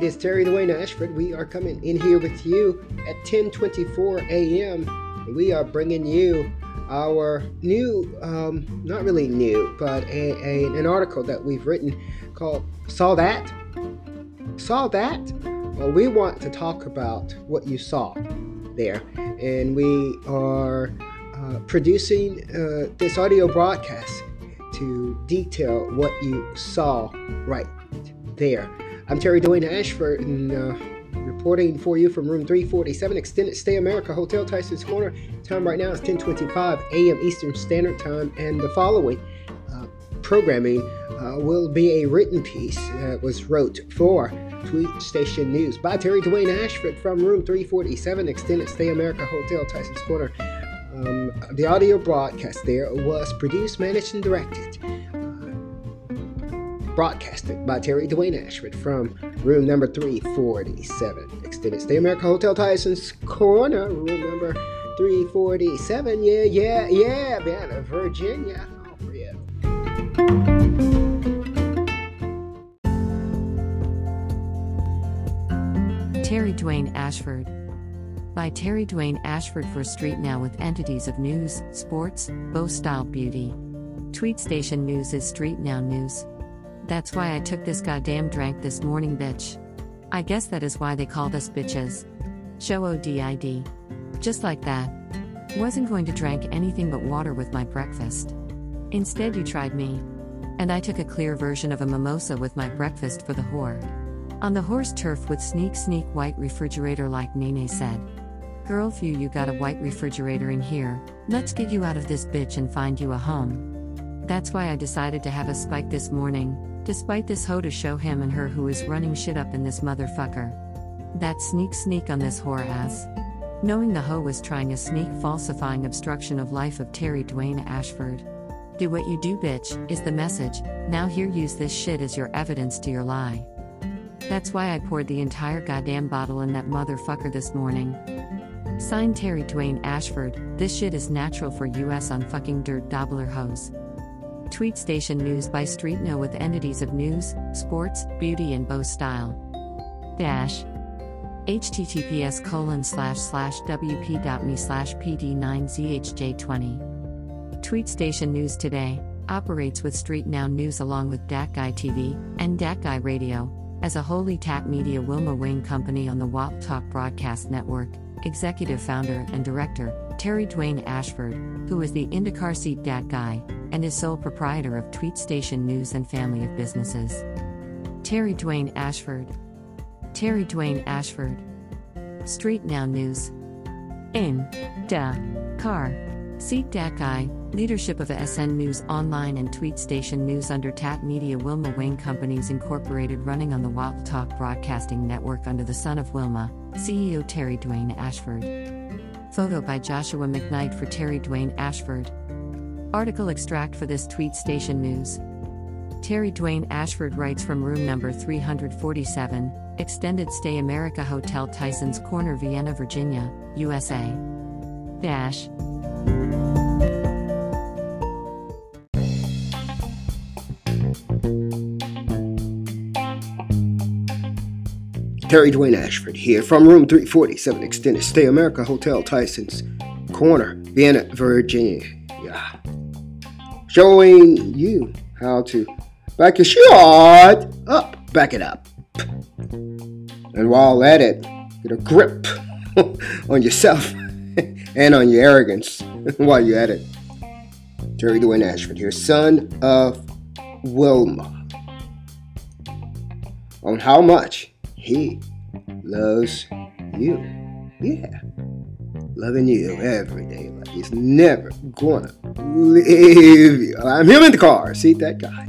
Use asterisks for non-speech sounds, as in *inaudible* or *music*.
It is Terry Dwayne Ashford. We are coming in here with you at 10:24 a.m. We are bringing you our new, um, not really new, but a, a, an article that we've written called "Saw That." Saw that? Well, we want to talk about what you saw there, and we are uh, producing uh, this audio broadcast to detail what you saw right there. I'm Terry Dwayne Ashford, and uh, reporting for you from room 347, Extended Stay America Hotel Tysons Corner. Time right now is 10:25 a.m. Eastern Standard Time, and the following uh, programming uh, will be a written piece that was wrote for Tweet Station News by Terry Dwayne Ashford from room 347, Extended Stay America Hotel Tysons Corner. Um, the audio broadcast there was produced, managed, and directed broadcasted by Terry Dwayne Ashford from room number 347, Extended Stay America Hotel Tysons Corner, room number 347. Yeah, yeah, yeah, man, Virginia. Oh. Terry Dwayne Ashford. By Terry Dwayne Ashford for Street Now with entities of news, sports, bow style beauty. Tweet Station News is Street Now News. That's why I took this goddamn drink this morning, bitch. I guess that is why they called us bitches. Show ODID. Just like that. Wasn't going to drink anything but water with my breakfast. Instead, you tried me. And I took a clear version of a mimosa with my breakfast for the whore. On the horse turf with sneak sneak white refrigerator, like Nene said. Girl, few you got a white refrigerator in here, let's get you out of this bitch and find you a home. That's why I decided to have a spike this morning, despite this hoe to show him and her who is running shit up in this motherfucker. That sneak sneak on this whore ass. Knowing the hoe was trying a sneak falsifying obstruction of life of Terry Dwayne Ashford. Do what you do, bitch, is the message. Now here use this shit as your evidence to your lie. That's why I poured the entire goddamn bottle in that motherfucker this morning. Signed Terry Dwayne Ashford, this shit is natural for US on fucking dirt doubler hose. Tweet Station News by Street Know with entities of news, sports, beauty, and bow style. Dash. https colon slash slash wp.me slash pd9zhj20. Tweet Station News Today operates with Street Now News along with Dat Guy TV and Dat Guy Radio as a wholly tap media Wilma Wing company on the WAP Talk Broadcast Network. Executive founder and director Terry Dwayne Ashford, who is the IndyCar seat Dat Guy and is sole proprietor of Tweet Station News and family of businesses. Terry Dwayne Ashford. Terry Dwayne Ashford. Street Now News. In. Da. Car. Seat Dat Guy, leadership of SN News Online and Tweet Station News under TAP Media Wilma Wing Companies Incorporated running on the WAP Talk Broadcasting Network under the son of Wilma, CEO Terry Dwayne Ashford. Photo by Joshua McKnight for Terry Dwayne Ashford. Article extract for this Tweet Station News. Terry Dwayne Ashford writes from room number 347, Extended Stay America Hotel Tysons Corner, Vienna, Virginia, USA. Dash. Terry Dwayne Ashford here from room 347, Extended Stay America Hotel Tysons Corner, Vienna, Virginia. Yeah. Showing you how to back your shot up, back it up. And while at it, get a grip *laughs* on yourself *laughs* and on your arrogance *laughs* while you're at it. Terry Dwayne Ashford here, son of Wilma. On how much he loves you. Yeah. Loving you every day. Like he's never gonna leave you. I'm him in the car. See that guy.